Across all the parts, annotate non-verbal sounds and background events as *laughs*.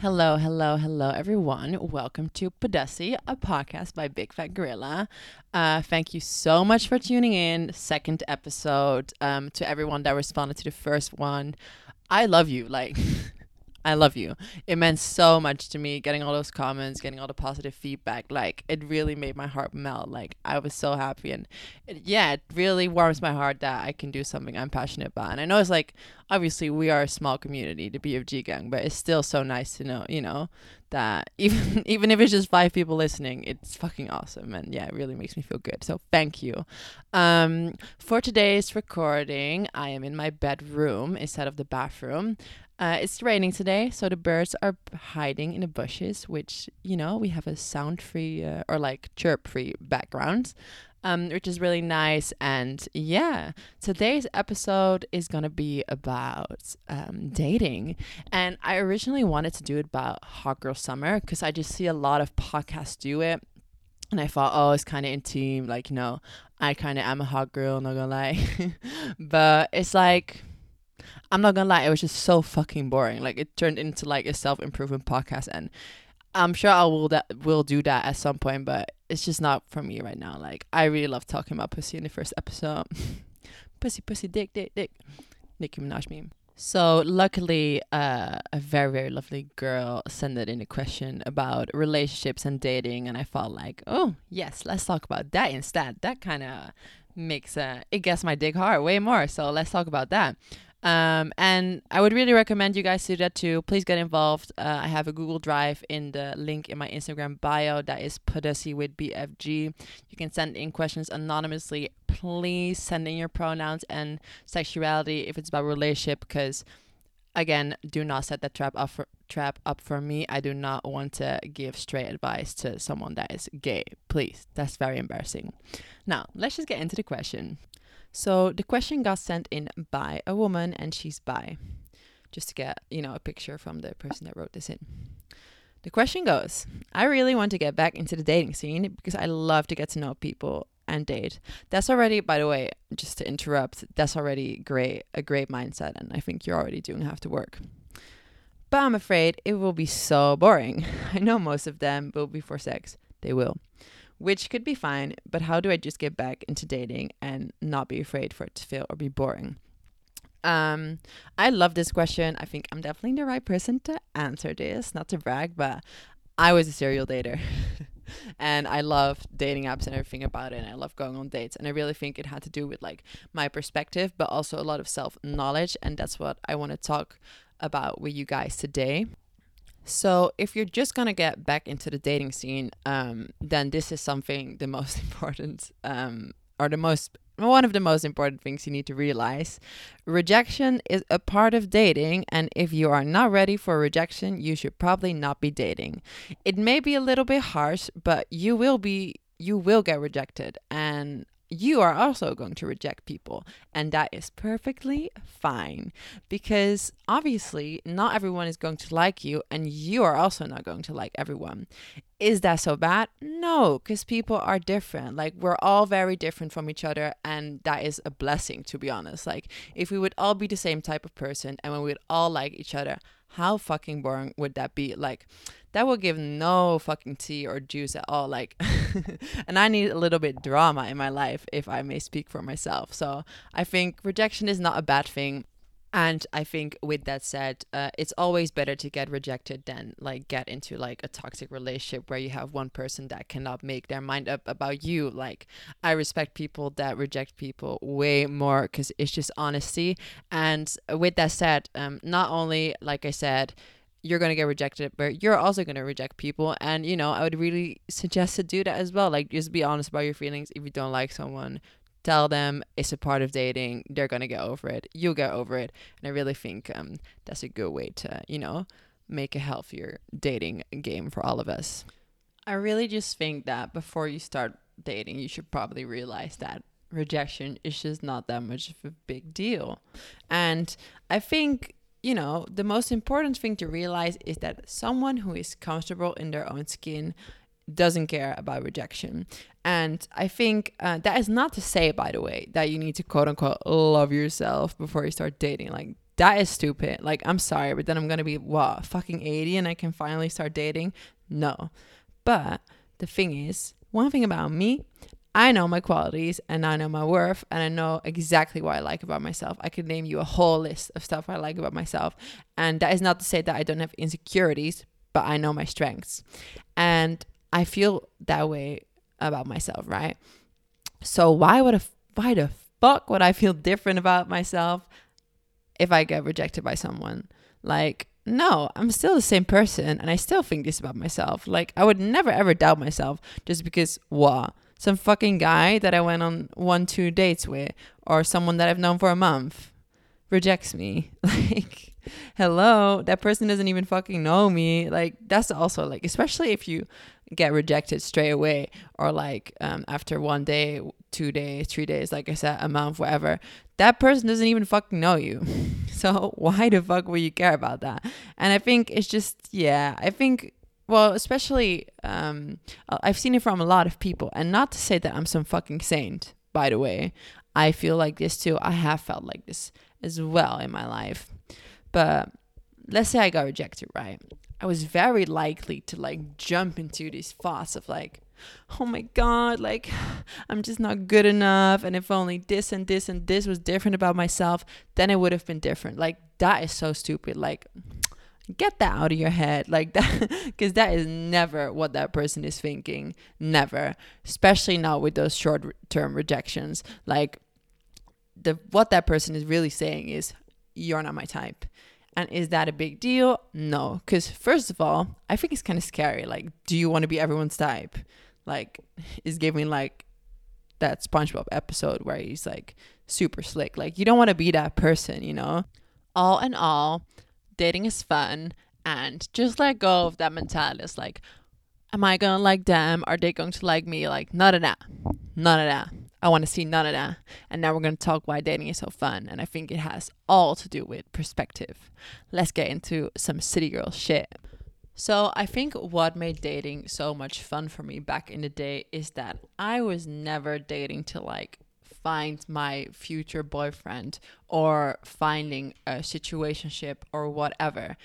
Hello, hello, hello, everyone. Welcome to Podussy, a podcast by Big Fat Gorilla. Uh, thank you so much for tuning in. Second episode. Um, to everyone that responded to the first one, I love you. Like, *laughs* I love you. It meant so much to me getting all those comments, getting all the positive feedback. Like it really made my heart melt. Like I was so happy and it, yeah, it really warms my heart that I can do something I'm passionate about. And I know it's like obviously we are a small community, the BFG gang, but it's still so nice to know, you know, that *laughs* even even if it's just five people listening, it's fucking awesome. And yeah, it really makes me feel good. So thank you. Um, for today's recording, I am in my bedroom instead of the bathroom. Uh, it's raining today, so the birds are hiding in the bushes, which, you know, we have a sound free uh, or like chirp free background, um, which is really nice. And yeah, today's episode is going to be about um, dating. And I originally wanted to do it about Hot Girl Summer because I just see a lot of podcasts do it. And I thought, oh, it's kind of intimate. Like, you know, I kind of am a hot girl, not gonna lie. *laughs* but it's like, I'm not gonna lie, it was just so fucking boring. Like it turned into like a self improvement podcast, and I'm sure I will that will do that at some point, but it's just not for me right now. Like I really love talking about pussy in the first episode. *laughs* pussy, pussy, dick, dick, dick. Nicki Minaj meme. So luckily, uh, a very very lovely girl sent in a question about relationships and dating, and I felt like, oh yes, let's talk about that instead. That kind of makes uh, it gets my dick hard way more. So let's talk about that. Um, and I would really recommend you guys do that too. Please get involved. Uh, I have a Google Drive in the link in my Instagram bio that is Podussy with BFG. You can send in questions anonymously. Please send in your pronouns and sexuality if it's about relationship because again, do not set that trap up for trap up for me. I do not want to give straight advice to someone that is gay. Please, that's very embarrassing. Now, let's just get into the question. So the question got sent in by a woman and she's by, Just to get, you know, a picture from the person that wrote this in. The question goes I really want to get back into the dating scene because I love to get to know people and date. That's already, by the way, just to interrupt, that's already great, a great mindset, and I think you're already doing half the work. But I'm afraid it will be so boring. *laughs* I know most of them will be for sex. They will which could be fine, but how do I just get back into dating and not be afraid for it to fail or be boring? Um, I love this question. I think I'm definitely the right person to answer this, not to brag, but I was a serial dater. *laughs* and I love dating apps and everything about it. And I love going on dates. And I really think it had to do with like my perspective, but also a lot of self knowledge. And that's what I want to talk about with you guys today. So, if you're just gonna get back into the dating scene, um, then this is something the *laughs* most important, um, or the most one of the most important things you need to realize. Rejection is a part of dating, and if you are not ready for rejection, you should probably not be dating. It may be a little bit harsh, but you will be you will get rejected, and you are also going to reject people. And that is perfectly fine because obviously not everyone is going to like you, and you are also not going to like everyone. Is that so bad? No, because people are different. Like, we're all very different from each other, and that is a blessing, to be honest. Like, if we would all be the same type of person and when we would all like each other, how fucking boring would that be? Like, that will give no fucking tea or juice at all. Like, *laughs* and I need a little bit drama in my life, if I may speak for myself. So I think rejection is not a bad thing. And I think with that said, uh, it's always better to get rejected than like get into like a toxic relationship where you have one person that cannot make their mind up about you. Like I respect people that reject people way more because it's just honesty. And with that said, um, not only like I said, you're going to get rejected, but you're also going to reject people. And, you know, I would really suggest to do that as well. Like, just be honest about your feelings. If you don't like someone, tell them it's a part of dating. They're going to get over it. You'll get over it. And I really think um, that's a good way to, you know, make a healthier dating game for all of us. I really just think that before you start dating, you should probably realize that rejection is just not that much of a big deal. And I think you know, the most important thing to realize is that someone who is comfortable in their own skin doesn't care about rejection. And I think uh, that is not to say, by the way, that you need to quote unquote love yourself before you start dating. Like, that is stupid. Like, I'm sorry, but then I'm gonna be what fucking 80 and I can finally start dating. No, but the thing is, one thing about me, I know my qualities and I know my worth and I know exactly what I like about myself. I could name you a whole list of stuff I like about myself. And that is not to say that I don't have insecurities, but I know my strengths. And I feel that way about myself, right? So why would a why the fuck would I feel different about myself if I get rejected by someone? Like no, I'm still the same person and I still think this about myself. Like I would never ever doubt myself just because what some fucking guy that I went on one two dates with or someone that I've known for a month rejects me. *laughs* Like hello, that person doesn't even fucking know me. Like that's also like especially if you get rejected straight away or like um, after one day, two days, three days, like I said, a month, whatever. That person doesn't even fucking know you. *laughs* so why the fuck would you care about that? And I think it's just yeah, I think well, especially um, I've seen it from a lot of people, and not to say that I'm some fucking saint. By the way, I feel like this too. I have felt like this as well in my life, but let's say I got rejected, right? I was very likely to like jump into these thoughts of like, oh my god, like *sighs* I'm just not good enough. And if only this and this and this was different about myself, then it would have been different. Like that is so stupid. Like get that out of your head like *laughs* that because that is never what that person is thinking never especially not with those short term rejections like the what that person is really saying is you're not my type and is that a big deal? No. Because, first of all, I think it's kind of scary. Like, do you want to be everyone's type? Like, it's giving like that SpongeBob episode where he's like super slick. Like, you don't want to be that person, you know? All in all, dating is fun and just let go of that mentality. It's like, am I to like them? Are they going to like me? Like, none of that. None of that. I want to see none of that. And now we're to talk why dating is so fun. And I think it has all to do with perspective. Let's get into some city girl shit. So, I think what made dating so much fun for me back in the day is that I was never dating to like find my future boyfriend or finding a situationship or whatever.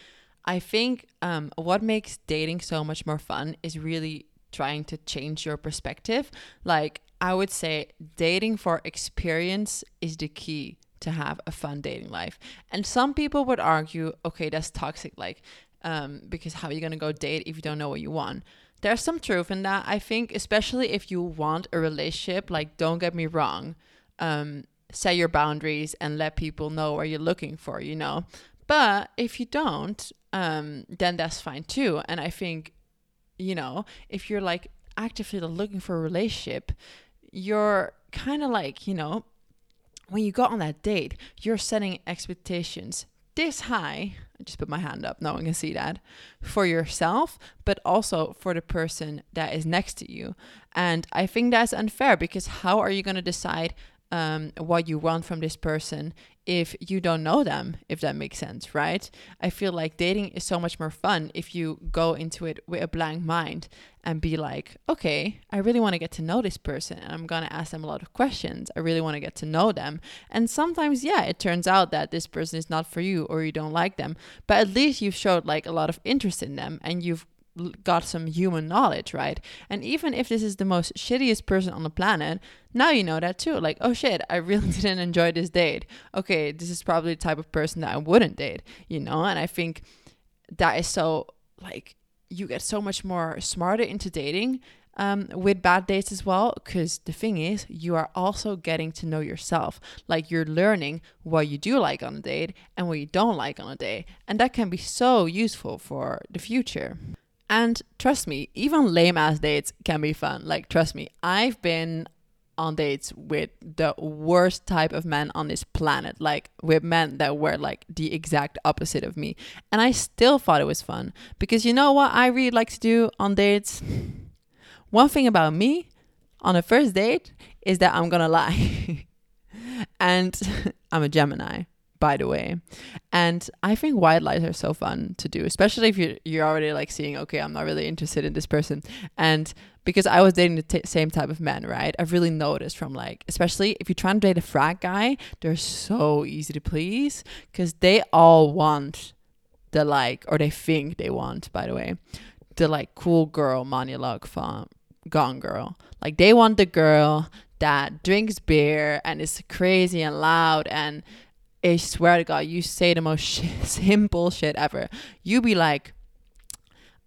I think um, what makes dating so much more fun is really trying to change your perspective. Like, I would say dating for experience is the key to have a fun dating life. And some people would argue, okay, that's toxic, like, um, because how are you gonna go date if you don't know what you want? There's some truth in that. I think, especially if you want a relationship, like, don't get me wrong, um, set your boundaries and let people know what you're looking for, you know. But if you don't, um, then that's fine too. And I think, you know, if you're like actively looking for a relationship, you're kind of like, you know, when you go on that date, you're setting expectations this high. I just put my hand up, no one can see that, for yourself, but also for the person that is next to you. And I think that's unfair because how are you going to decide um, what you want from this person if you don't know them, if that makes sense, right? I feel like dating is so much more fun if you go into it with a blank mind and be like, okay, I really want to get to know this person and I'm going to ask them a lot of questions. I really want to get to know them. And sometimes, yeah, it turns out that this person is not for you or you don't like them, but at least you've showed like a lot of interest in them and you've got some human knowledge, right? And even if this is the most shittiest person on the planet, now you know that too. Like, oh shit, I really *laughs* didn't enjoy this date. Okay, this is probably the type of person that I wouldn't date, you know? And I think that is so, like, you get so much more smarter into dating um, with bad dates as well. Because the thing is, you are also getting to know yourself. Like, you're learning what you do like on a date and what you don't like on a date. And that can be so useful for the future. And trust me, even lame ass dates can be fun. Like, trust me, I've been on dates with the worst type of men on this planet, like with men that were like the exact opposite of me. And I still thought it was fun because you know what I really like to do on dates? One thing about me on a first date is that I'm gonna lie. *laughs* and *laughs* I'm a Gemini by the way. And I think white lies are so fun to do, especially if you're you're already like seeing, okay, I'm not really interested in this person, and because I was dating the t- same type of men, right? I've really noticed from like, especially if you're trying to date a frat guy, they're so easy to please because they all want the like, or they think they want, by the way, the like cool girl monologue from Gone Girl. Like they want the girl that drinks beer and is crazy and loud and I swear to God, you say the most shit, simple shit ever. You be like,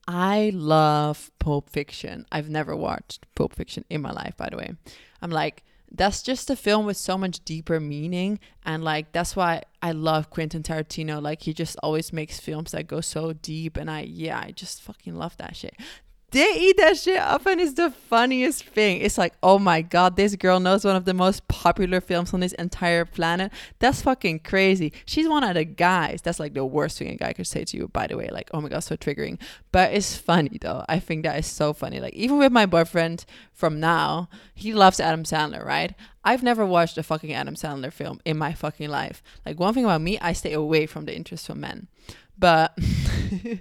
I love Pulp Fiction. I've never watched Pulp Fiction in my life, by the way. I'm like, that's just a film with so much deeper meaning. And like, that's why I love Quentin Tarantino. Like, he just always makes films that go so deep. And I, yeah, I just fucking love that shit they eat that shit up and it's the funniest thing. It's like, oh my god, this girl knows one of the most popular films on this entire planet. That's fucking crazy. She's one of the guys. That's like the worst thing a guy could say to you, by the way. Like, oh my god, so triggering. But it's funny though. I think that is so funny. Like, even with my boyfriend from now, he loves Adam Sandler, right? I've never watched a fucking Adam Sandler film in my fucking life. Like one thing about me, I stay away from the interest from men. But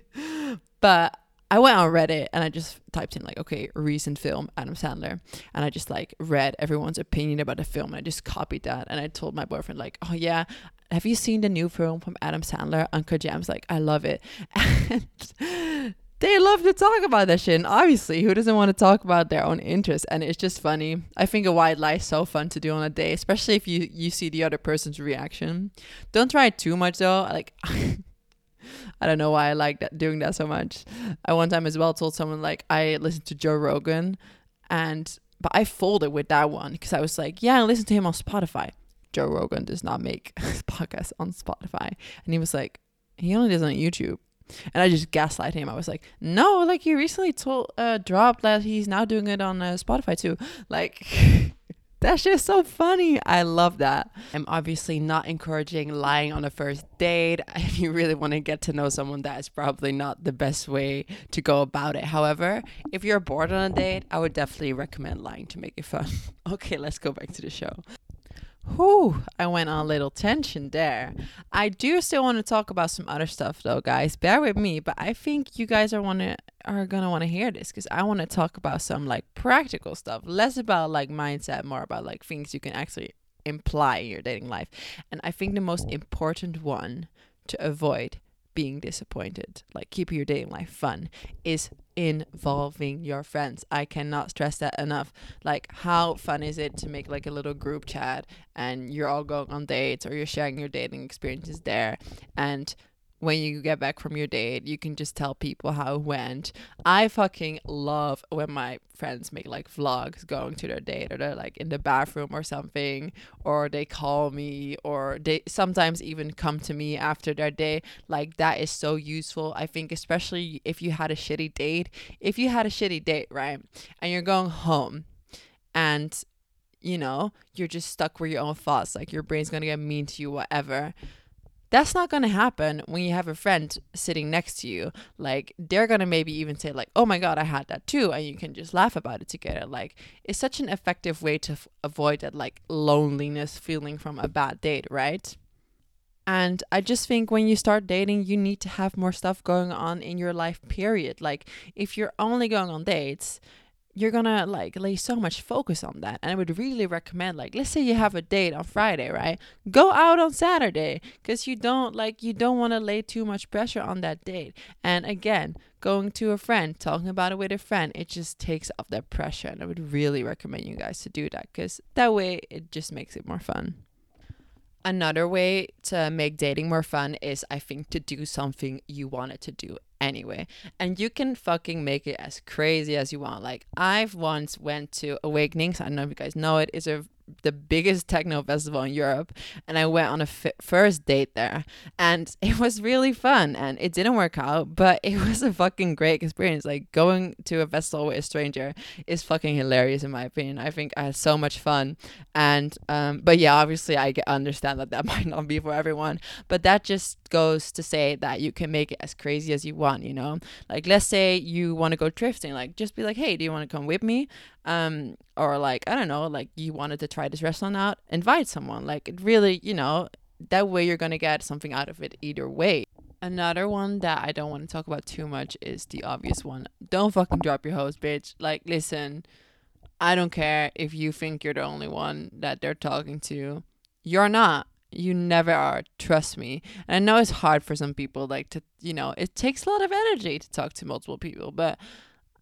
*laughs* but I went on Reddit and I just typed in like, okay, recent film, Adam Sandler, and I just like read everyone's opinion about the film and I just copied that and I told my boyfriend like, oh yeah, have you seen the new film from Adam Sandler? Uncut Gems like, I love it. *laughs* And they love to talk about that shit. And obviously, who doesn't want to talk about their own interests? And it's just funny. I think a white lie is so fun to do on a day, especially if you you see the other person's reaction. Don't try it too much though. Like *laughs* I don't know why I like that, doing that so much. I one time as well told someone like I listened to Joe Rogan, and but I folded with that one because I was like, yeah, I listen to him on Spotify. Joe Rogan does not make *laughs* podcasts on Spotify, and he was like, he only does on YouTube. And I just gaslight him. I was like, no, like he recently told uh dropped that he's now doing it on uh, Spotify too. Like *laughs* That's just so funny. I love that. I'm obviously not encouraging lying on a first date. *laughs* If you really want to get to know someone, that is probably not the best way to go about it. However, if you're bored on a date, I would definitely recommend lying to make it fun. *laughs* okay, let's go back to the show. Whew, I went on a little tension there. I do still want to talk about some other stuff though, guys. Bear with me, but I think you guys are wanna are gonna want to hear this because I want to talk about some like practical stuff, less about like mindset, more about like things you can actually imply in your dating life. And I think the most important one to avoid being disappointed, like keeping your dating life fun, is involving your friends. I cannot stress that enough. Like, how fun is it to make like a little group chat and you're all going on dates or you're sharing your dating experiences there and when you get back from your date, you can just tell people how it went. I fucking love when my friends make like vlogs going to their date or they're like in the bathroom or something or they call me or they sometimes even come to me after their day. Like that is so useful. I think especially if you had a shitty date. If you had a shitty date, right? And you're going home and you know, you're just stuck with your own thoughts. Like your brain's gonna get mean to you, whatever that's not going to happen when you have a friend sitting next to you. Like they're going to maybe even say like oh my god i had that too and you can just laugh about it together. Like it's such an effective way to f- avoid that like loneliness feeling from a bad date right? And I just think when you start dating, you need to have more stuff going on in your life, period. Like, if you're only going on dates, you're gonna like lay so much focus on that. And i would really recommend like let's say you have a date on friday right? Go out on saturday because you don't like you don't want to lay too much pressure on that date. And again going to a friend talking about it with a friend it just takes off that pressure. And i would really recommend you guys to do that because that way it just makes it more fun. Another way to make dating more fun is, I think, to do something you wanted to do anyway. And you can fucking make it as crazy as you want. Like, I've once went to Awakenings. I don't know if you guys know it. It's a the biggest techno festival in Europe and I went on a f- first date there. And *laughs* it was really fun and it didn't work out but it was a fucking great experience. Like going to a festival with a stranger is fucking hilarious in my opinion. I think I had so much fun. And um but yeah obviously I understand that that *laughs* might not be for everyone but that just goes to say that you can make it as crazy as you want you know? Like let's say you want to go drifting like just be like hey do you want to come with me um or like i don't know like you wanted to try this restaurant out invite someone like it really you know that way you're gonna get something out of it either way. Another one that I don't want to talk about too much is the obvious one. Don't fucking drop your hose, bitch. Like, listen, I don't care if you think you're the only one that they're talking to. You're not. You never are. Trust me. And I know it's hard for some people, like to, you know, it takes a lot of energy to talk to multiple people, but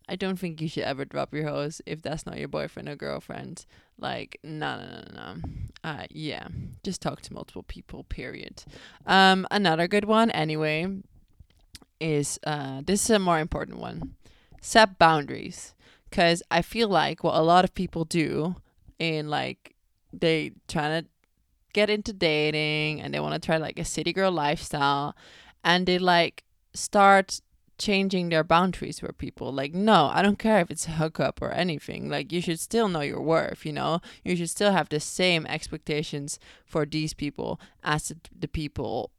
I don't think you should ever drop your hose if that's not your boyfriend or girlfriend. Like, no, no, no, no. Uh, yeah, just talk to multiple people. Period. Um, another good one, anyway, is uh, this is a more important one. Set boundaries, because I feel like what a lot of people do in like they trying to get into dating and they want to try like a city girl lifestyle, and they like start changing their boundaries for people. Like, no, I don't care if it's a hookup or anything. Like, you should still know your worth, you know? You should still have the same expectations for these people as the, the people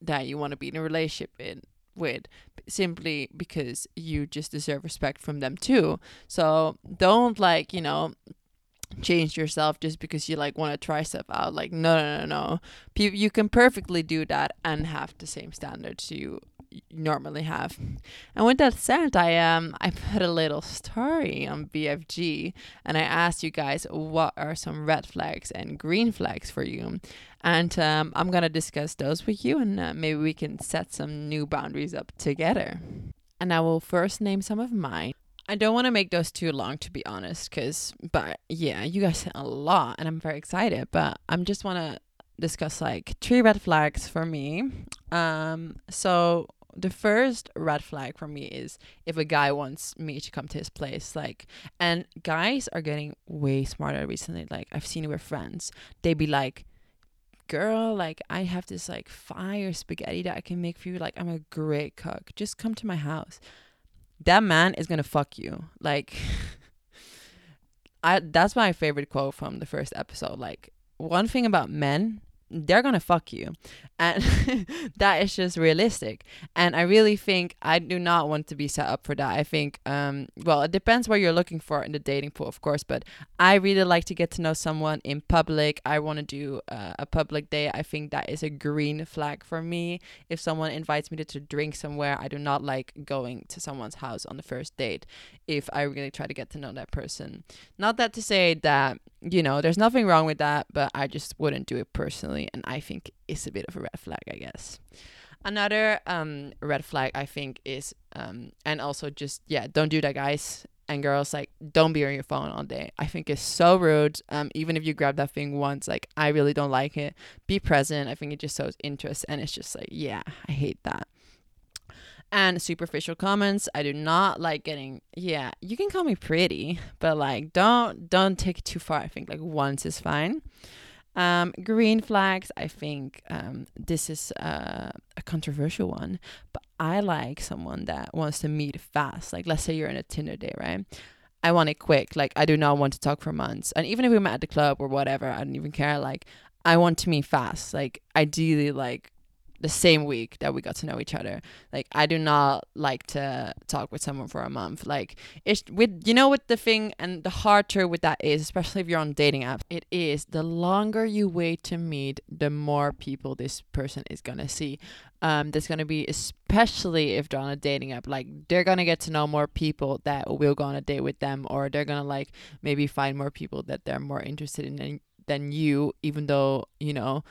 that you want to be in a relationship in, with simply because you just deserve respect from them too. So don't like, you know, change yourself just because you like want to try stuff out. Like no no no no. People you can perfectly do that and have the same standards you normally have. And with that said, I um I put a little story on BFG and I asked you guys what are some red flags and green flags for you. And um, I'm gonna discuss those with you, and uh, maybe we can set some new boundaries up together. And I will first name some of mine. I don't want to make those too long, to be honest, because, but yeah, you guys said a lot, and I'm very excited. But I'm just want to discuss like three red flags for me. Um, so the first red flag for me is if a guy wants me to come to his place like and guys are getting way smarter recently like i've seen it with friends. They be like girl like i have this like fire spaghetti that i can make for you like i'm a great cook. Just come to my house. That man is gonna fuck you. Like *laughs* i that's my favorite quote from the first episode. Like one thing about men they're gonna fuck you. And *laughs* that is just realistic. And i really think i do not want to be set up for that. I think um well it depends what you're looking for in the dating pool of course but i really like to get to know someone in public. I want to do uh, a public date i think that is a green flag for me. If someone invites me to, to drink somewhere i do not like going to someone's house on the first date if i really try to get to know that person. Not that to say that you know, there's nothing wrong with that, but I just wouldn't do it personally, and I think it's a bit of a red flag, I guess. Another um red flag I think is um and also just yeah, don't do that guys and girls like don't be on your phone all day. I think it's so rude. Um even if you grab that thing once, like I really don't like it. Be present. I think it just shows interest and it's just like, yeah, I hate that and superficial comments. I do not like getting yeah, you can call me pretty, but like don't don't take it too far. I think like once is fine. Um, green flags, I think um, this is uh, a controversial one, but I like someone that wants to meet fast. Like, let's say you're in a Tinder day, right? I want it quick. Like, I do not want to talk for months. And even if we met at the club or whatever, I don't even care. Like, I want to meet fast. Like, ideally, like the same week that we got to know each other. Like I do not like to talk with someone for a month. Like it's with you know what the thing and the hard truth with that is, especially if you're on dating apps, it is the longer you wait to meet, the more people this person is gonna see. Um, there's gonna be especially if they're on a dating app, like they're gonna get to know more people that will go on a date with them, or they're gonna like maybe find more people that they're more interested in than, than you, even though you know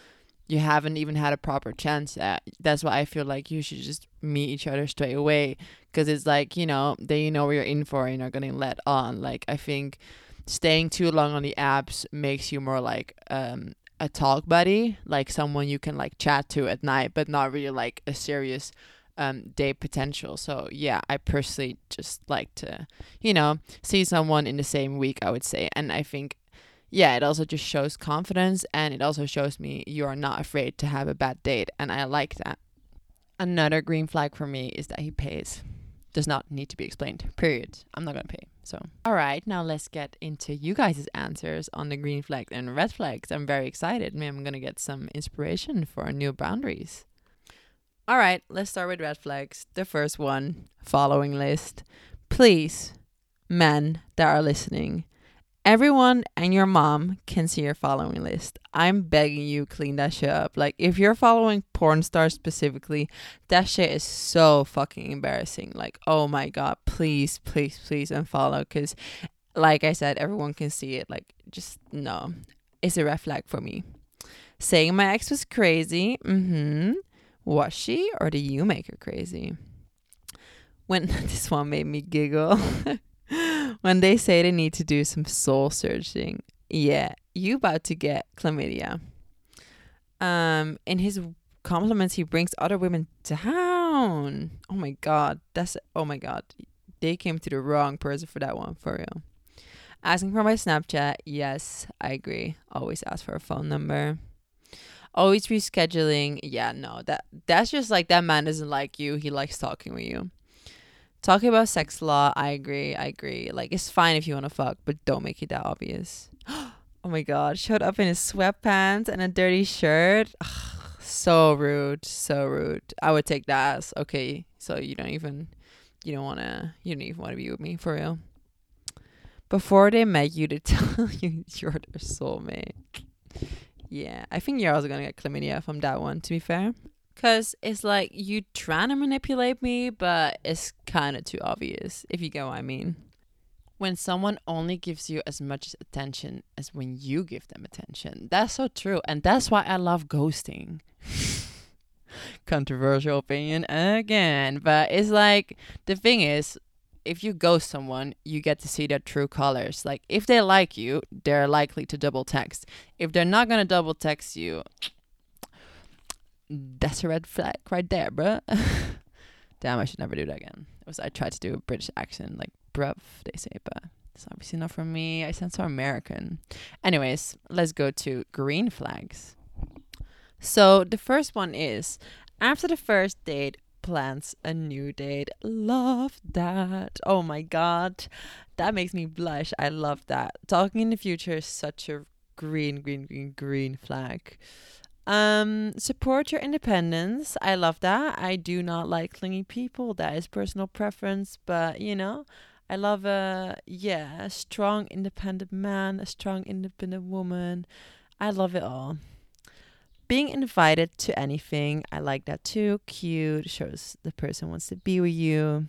you haven't even had a proper chance at. That's why I feel like you should just meet each other straight away because it's like, you know, then you know what you're in for and you're getting let on. Like, I think staying too long on the apps makes you more like um, a talk buddy, like someone you can like chat to at night, but not really like a serious um, date potential. So, yeah, I personally just like to, you know, see someone in the same week, I would say. And I think yeah, it also just shows confidence and it also shows me you are not afraid to have a bad date. And I like that. Another green flag for me is that he pays. Does not need to be explained. Period. I'm not gonna pay. So, all right, now let's get into you guys' answers on the green flags and red flags. I'm very excited. Maybe I'm gonna get some inspiration for new boundaries. All right, let's start with red flags. The first one, following list. Please, men that are listening, everyone and your mom can see your following list. I'm begging you, clean that shit up. Like, if you're following porn stars specifically, that shit is so fucking embarrassing. Like, oh my god, please, please, please unfollow. Because, like I said, everyone can see it. Like, just no, it's a red flag for me. Saying my ex was crazy. Mm-hmm. Was she, or did you make her crazy? When *laughs* this one made me giggle. *laughs* *laughs* when they say they need to do some soul searching, yeah, you about to get chlamydia. Um, in his compliments, he brings other women down. Oh my god, that's oh my god, they came to the wrong person for that one for real. Asking for my Snapchat, yes, I agree. Always ask for a phone number. Always rescheduling, yeah, no, that that's just like that man doesn't like you. He likes talking with you. Talking about sex law, I agree. I agree. Like it's fine if you want to fuck, but don't make it that obvious. *gasps* oh my god, showed up in his sweatpants and a dirty shirt. Ugh, so rude, so rude. I would take that as okay. So you don't even, you don't wanna, you don't even want to be with me for real. Before they met you to *laughs* tell you you're their soulmate. Yeah, I think you're also gonna get chlamydia from that one. To be fair. Cause it's like you trying to manipulate me, but it's kind of too obvious. If you get what I mean. When someone only gives you as much attention as when you give them attention, that's so true, and that's why I love ghosting. *laughs* Controversial opinion again, but it's like the thing is, if you ghost someone, you get to see their true colors. Like if they like you, they're likely to double text. If they're not gonna double text you, that's a red flag right there, bruh. *laughs* Damn, I should never do that again. It was I tried to do a British accent, like bruv, they say, but it's obviously not for me. I sound so American. Anyways, let's go to green flags. So the first one is after the first date, plans a new date. Love that. Oh my god. That makes me blush. I love that. Talking in the future is such a green, green, green, green flag. Um, support your independence. I love that. I do not like clingy people. That is personal preference, but you know, I love a yeah, a strong independent man, a strong independent woman. I love it all. Being invited to anything, I like that too. Cute, shows the person wants to be with you.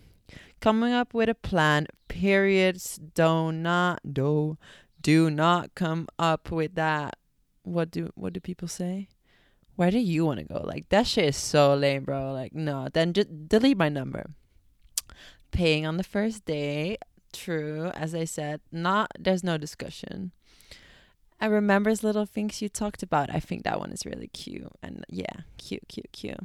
Coming up with a plan. Periods do not do do not come up with that. What do what do people say? Where do you want to go? Like that shit is so lame, bro. Like no, then just delete my number. Paying on the first day, true. As I said, not there's no discussion. I remembers little things you talked about. I think that one is really cute and yeah, cute, cute, cute.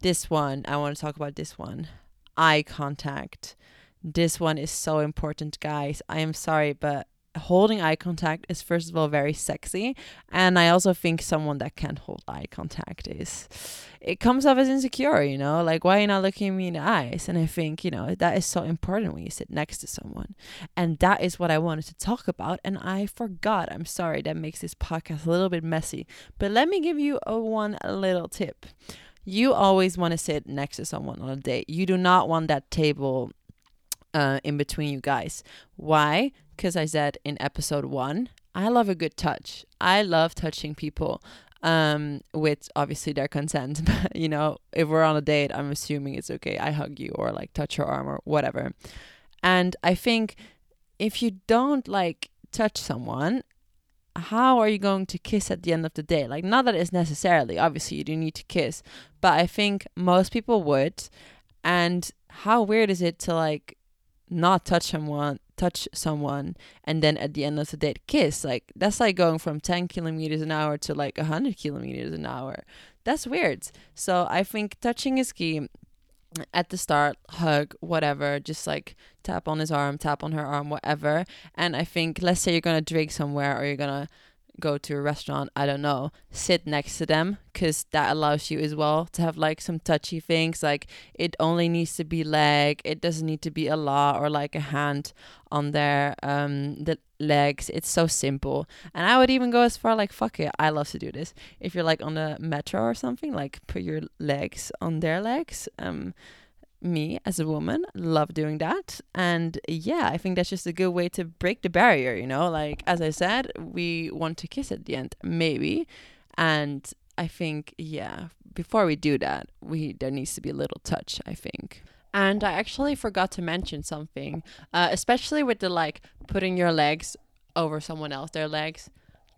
This one, I want to talk about this one. Eye contact. This one is so important, guys. I am sorry, but holding eye contact is first of all very sexy and i also think someone that can't hold eye contact is it comes off as insecure you know? Like why are you not looking me in the eyes? And i think you know that is so important when you sit next to someone. And that is what i wanted to talk about and i forgot. I'm sorry that makes this podcast a little bit messy. But let me give you a one little tip. You always want to sit next to someone on a date. You do not want that table uh, in between you guys. Why? Because I said in episode one, I love a good touch. I love touching people um, with obviously their consent. *laughs* But, you know, if we're on a date, I'm assuming it's okay. I hug you or like touch your arm or whatever. And I think if you don't like touch someone, how are you going to kiss at the end of the day? Like, not that it's necessarily, obviously, you do need to kiss, but I think most people would. And how weird is it to like not touch someone touch someone and then at the end of the day kiss like that's like going from 10 kilometers an hour to like 100 kilometers an hour. That's weird. So i think touching is key. At the start hug whatever just like tap on his arm tap on her arm whatever. And i think let's say you're gonna drink somewhere or you're gonna go to a restaurant, I don't know, sit next to them because that allows you as well to have like some touchy things. Like it only needs to be leg, it doesn't need to be a lot or like a hand on their um the legs. It's so simple. And I would even go as far like fuck it, I love to do this. If you're like on the metro or something, like put your legs on their legs. Um me as a woman love doing that. And yeah i think that's just a good way to break the barrier you know? Like as i said we want to kiss at the end maybe. And i think yeah before we do that we there needs to be a little touch i think. And i actually forgot to mention something uh, especially with the like putting your legs over someone else their legs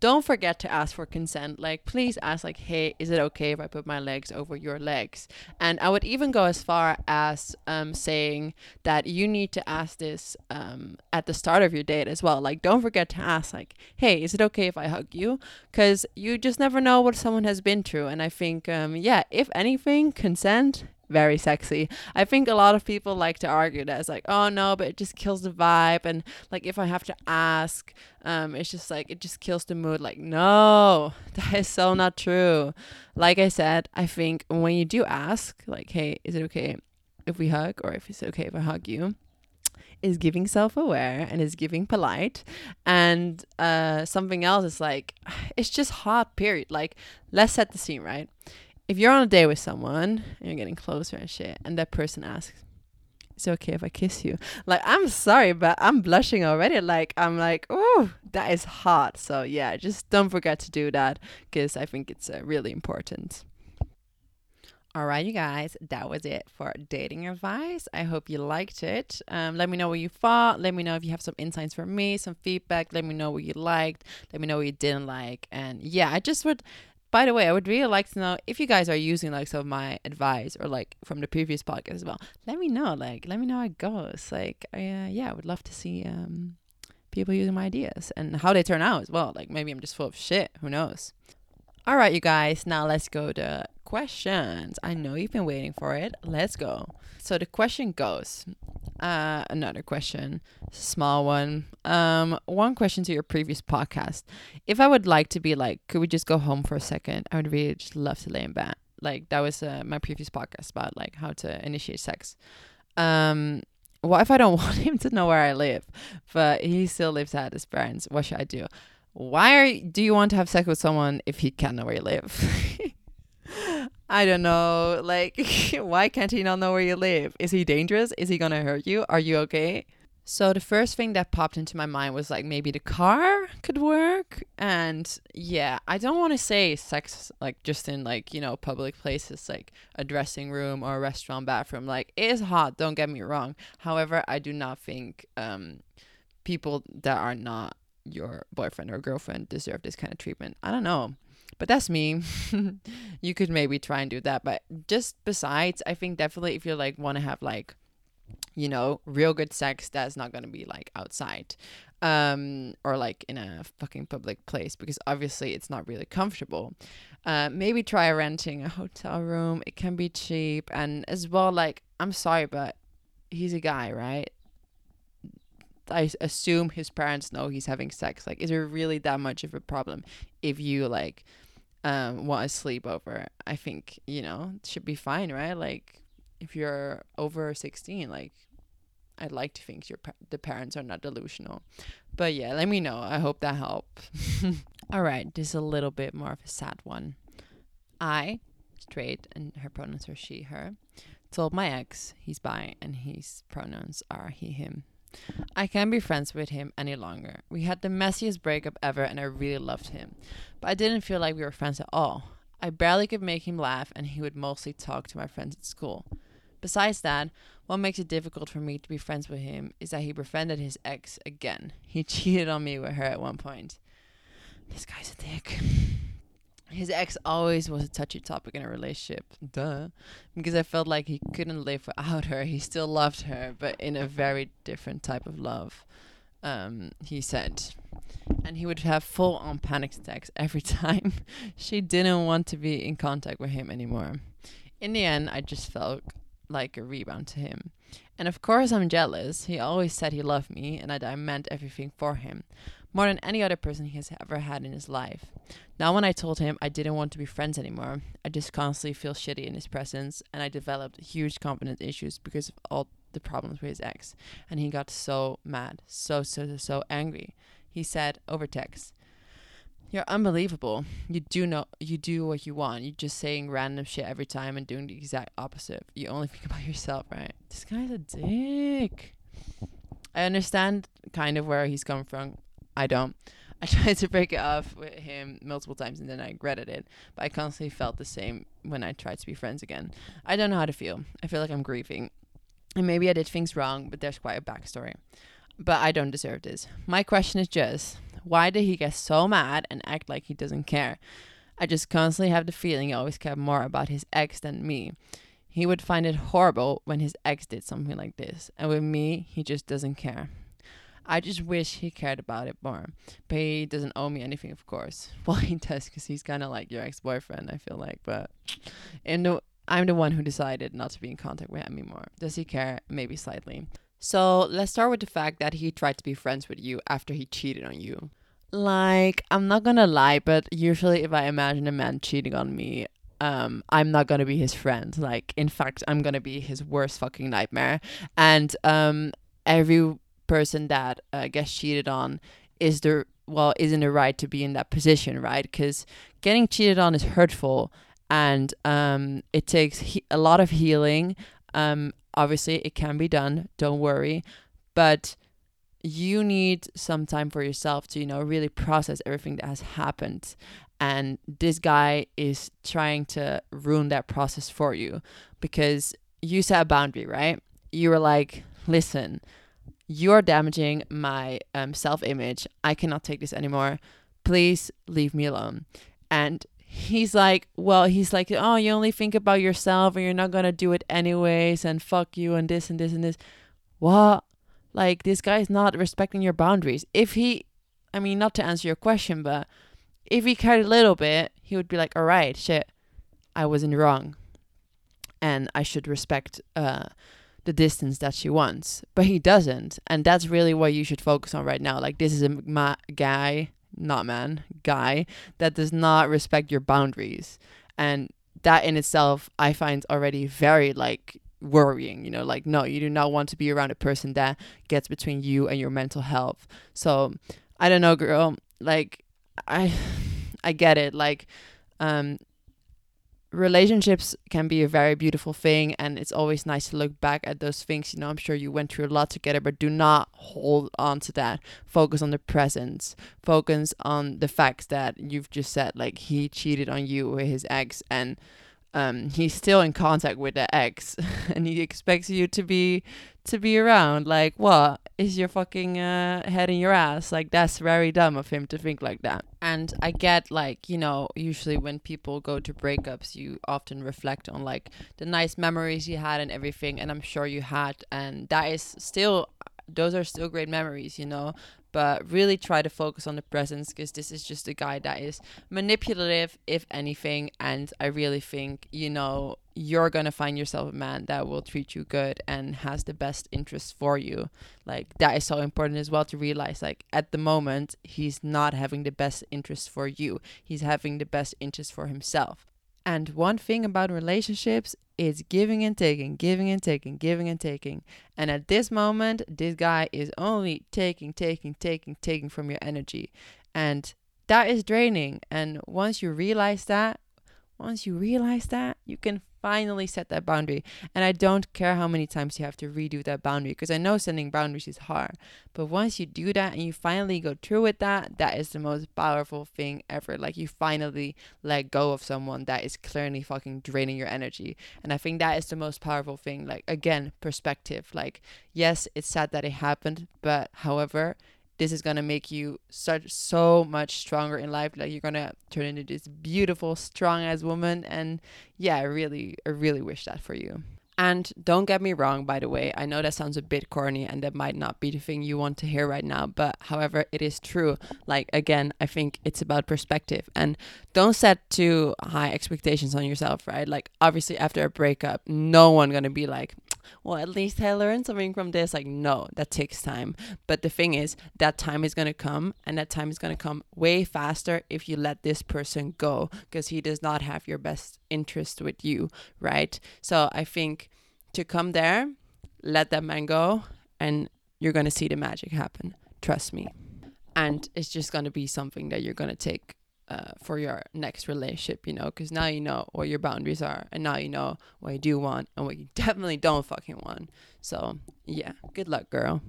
don't forget to ask for consent. Like, please ask, like, hey, is it okay if I put my legs over your legs? And I would even go as far as um, saying that you need to ask this um, at the start of your date as well. Like, don't forget to ask, like, hey, is it okay if I hug you? Because you just never know what someone has been through. And I think, um, yeah, if anything, consent very sexy. I think a lot of people like to argue that it's like, oh no, but it just kills the vibe. And like, if I have to ask, um, it's just like, it just kills the mood. Like, no, *laughs* that is so not true. Like I said, I think when you do ask, like, hey, is it okay if we hug or if it's okay if I hug you? Is giving self aware and is giving polite. And uh, something else is like, *sighs* it's just hot, period. Like, let's set the scene, right? If you're on a date with someone and you're getting closer and shit, and that person asks, "Is it okay if I kiss you?" Like, I'm sorry, but I'm blushing already. Like, I'm like, oh, that is hot. So yeah, just don't forget to do that because I think it's uh, really important. All right, you guys, that was it for dating advice. I hope you liked it. Um, let me know what you thought. Let me know if you have some insights for me, some feedback. Let me know what you liked. Let me know what you didn't like. And yeah, I just would by the way, I would really like to know if you guys are using like some of my advice or like from the previous podcast as well. Let me know. Like, let me know how it goes. Like, uh, yeah, I would love to see um, people using my ideas and how they turn out as well. Like, maybe I'm just full of shit. Who knows? All right, you guys. Now let's go to questions. I know you've been waiting for it. Let's go. So the question goes uh, another question, small one. Um, one question to your previous podcast. If I would like to be like, could we just go home for a second? I would really just love to lay in bed. Like that was uh, my previous podcast about like how to initiate sex. Um, what if I don't *laughs* want him to know where I live, but he still lives at his parents? What should I do? Why are do you want to have sex with someone if he can't know where you live? *laughs* I don't know. Like, *laughs* why can't he not know where you live? Is he dangerous? Is he gonna hurt you? Are you okay? So the first thing that popped into my mind was like maybe the car could work. And yeah, I don't want to say sex like just in like, you know, public places like a dressing room or a restaurant bathroom. Like it is hot, don't get me wrong. However, I do not think um people that are not your boyfriend or girlfriend deserve this kind of treatment. I don't know. But that's me. *laughs* you could maybe try and do that. But just besides, I think definitely if you like want to have like, you know, real good sex, that's not gonna be like outside. Um, or like in a fucking public place because obviously it's not really comfortable. Uh, maybe try renting a hotel room. It can be cheap and as well. Like I'm sorry, but he's a guy, right? I assume his parents know he's having sex. Like, is it really that much of a problem if you like um, want a sleepover, I think, you know, it should be fine, right? Like, if you're over 16, like, I'd like to think your pa- the parents are not delusional. But yeah, let me know. I hope that helped. *laughs* All right, this is a little bit more of a sad one. I, straight, and her pronouns are she, her, told my ex he's bi and his pronouns are he, him. I can't be friends with him any longer. We had the messiest breakup ever and I really loved him. But I didn't feel like we were friends at all. I barely could make him laugh and he would mostly talk to my friends at school. Besides that, what makes it difficult for me to be friends with him is that he befriended his ex again. He *laughs* cheated on me with her at one point. This guy's a dick his ex always was a touchy topic in a relationship. Duh. Because I felt like he couldn't live without her. He still loved her, but in a very different type of love. Um, he said. And he would have full on panic attacks every *laughs* time she didn't want to be in contact with him anymore. In the end, I just felt like a rebound to him. And of course, I'm jealous. He always said he loved me and that I meant everything for him more than any other person he has ever had in his life. Now, when I told him I didn't want to be friends anymore, I just constantly feel shitty in his presence, and I developed huge confidence issues because of all the problems with his ex. And he got so mad, so, so, so, so angry. He said over text, You're unbelievable. You do know you do what you want. You're just saying random shit every time and doing the exact opposite. You only think about yourself, right? This guy's a dick. I understand kind of where he's coming from. I don't. *laughs* I tried to break it off with him multiple times and then I regretted it. But I constantly felt the same when I tried to be friends again. I don't know how to feel. I feel like I'm grieving. And maybe I did things wrong, but there's quite a backstory. But I don't deserve this. My question is just why did he get so mad and act like he doesn't care? I just constantly have the feeling he always cared more about his ex than me. He would find it horrible when his ex did something like this, and with me, he just doesn't care. I just wish he cared about it more. But he doesn't owe me anything, of course. *laughs* Well, he does because he's kind of like your ex boyfriend, I feel like. But in the, I'm the one who decided not to be in contact with him anymore. Does he care? Maybe slightly. So let's start with the fact that he tried to be friends with you after he cheated on you. Like, I'm not gonna lie, but usually if I imagine a man cheating on me, um, I'm not gonna be his friend. Like, in fact, I'm gonna be his worst fucking nightmare. And um, every person that uh, gets cheated on is the well isn't the right to be in that position, right? Because getting cheated on is hurtful, and um, it takes he- a lot of healing. Um, obviously it can be done don't worry but you need some time for yourself to you know really process everything that has happened and this guy is trying to ruin that process for you because you set a boundary right you were like listen you're damaging my um, self-image i cannot take this anymore please leave me alone and he's like, well, he's like, oh, you only think about yourself and you're not gonna do it anyways, and fuck you and this and this and this. What? Like this guy's not respecting your boundaries. If he, I mean, not to answer your question, but if he cared a little bit, he would be like, all right, shit, I was in wrong, and I should respect uh the distance that she wants. But he doesn't, and that's really what you should focus on right now. Like this is a ma- guy not man, guy that does not respect your boundaries. And that in itself, I find already very like worrying, you know, like, no, you do not want to be around a person that gets between you and your mental health. So I don't know, girl, like, I, *sighs* I get it. Like, um, relationships can be a very beautiful thing and it's always nice to look back at those things. You know i'm sure you went through a lot together but do not hold on to that. Focus on the present focus on the facts that you've just said like he cheated on you with his ex and um, he's still in contact with the ex *laughs* and he expects you to be to be around like what? Is your fucking uh, head in your ass? Like that's very dumb of him to think like that. And i get like you know usually when people go to breakups you often reflect on like the nice memories you had and everything and i'm sure you had. And that is still those are still great memories you know? But really try to focus on the presence because this is just a guy that is manipulative, if anything. And I really think, you know, you're going to find yourself a man that will treat you good and has the best interests for you. Like, that is so important as well to realize. Like, at the moment, he's not having the best interest for you, he's having the best interest for himself. And one thing about relationships is giving and taking, giving and taking, giving and taking. And at this moment, this guy is only taking, taking, taking, taking from your energy. And that is draining. And once you realize that, once you realize that, you can finally set that boundary. And I don't care how many times you have to redo that boundary because I know setting boundaries is hard. But once you do that and you finally go through with that, that is the most powerful thing ever. Like you finally let go of someone that is clearly fucking draining your energy. And I think that is the most powerful thing. Like again, perspective. Like, yes, it's sad that it happened, but however, this is gonna make you such so much stronger in life like you're gonna turn into this beautiful strong as woman and yeah i really i really wish that for you and don't get me wrong, by the way, I know that sounds a bit corny and that might not be the thing you want to hear right now, but however, it is true. Like, again, I think it's about perspective and don't set too high expectations on yourself, right? Like, obviously, after a breakup, no one gonna be like, well, at least I learned something from this. Like, no, that takes time. But the thing is, that time is gonna come and that time is gonna come way faster if you let this person go because he does not have your best interest with you, right? So I think to come there, let that man go, and you're going to see the magic happen. Trust me. And it's just going to be something that you're going to take uh, for your next relationship, you know, because now you know what your boundaries are, and now you know what you do want and what you *laughs* definitely don't fucking want. So, yeah, good luck, girl.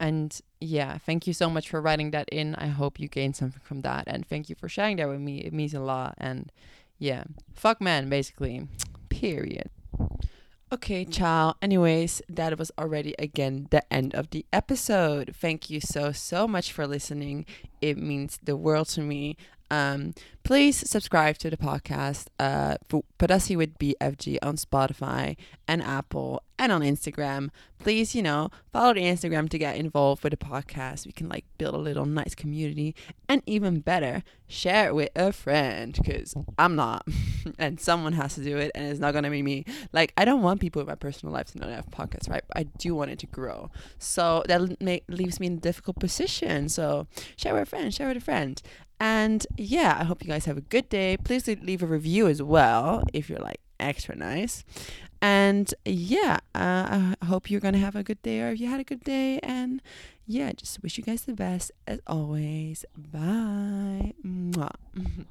And yeah, thank you so much for writing that in. I hope you gained something from that. And thank you for sharing that with me. It means a lot. And yeah, fuck man, basically. *tsk* Period. Okay, ciao. Anyways, that was already again the end of the episode. Thank you so, so much for listening. It means the world to me. Um, please subscribe to the podcast, uh, Podussy with BFG on Spotify and Apple and on Instagram. Please, you know, follow the Instagram to get involved with the podcast. We can like build a little nice community and even better, share it with a friend because I'm not *laughs* and someone has to do it and it's not going to be me. Like, I don't want people in my personal life to know that I have podcasts, right? I do want it to grow. So that make, leaves me in a difficult position. So share with a friend, share with a friend. And yeah, I hope you guys have a good day. Please leave a review as well if you're like extra nice. And yeah, uh, I hope you're going to have a good day or if you had a good day. And yeah, just wish you guys the best as always. Bye. Mwah. *laughs*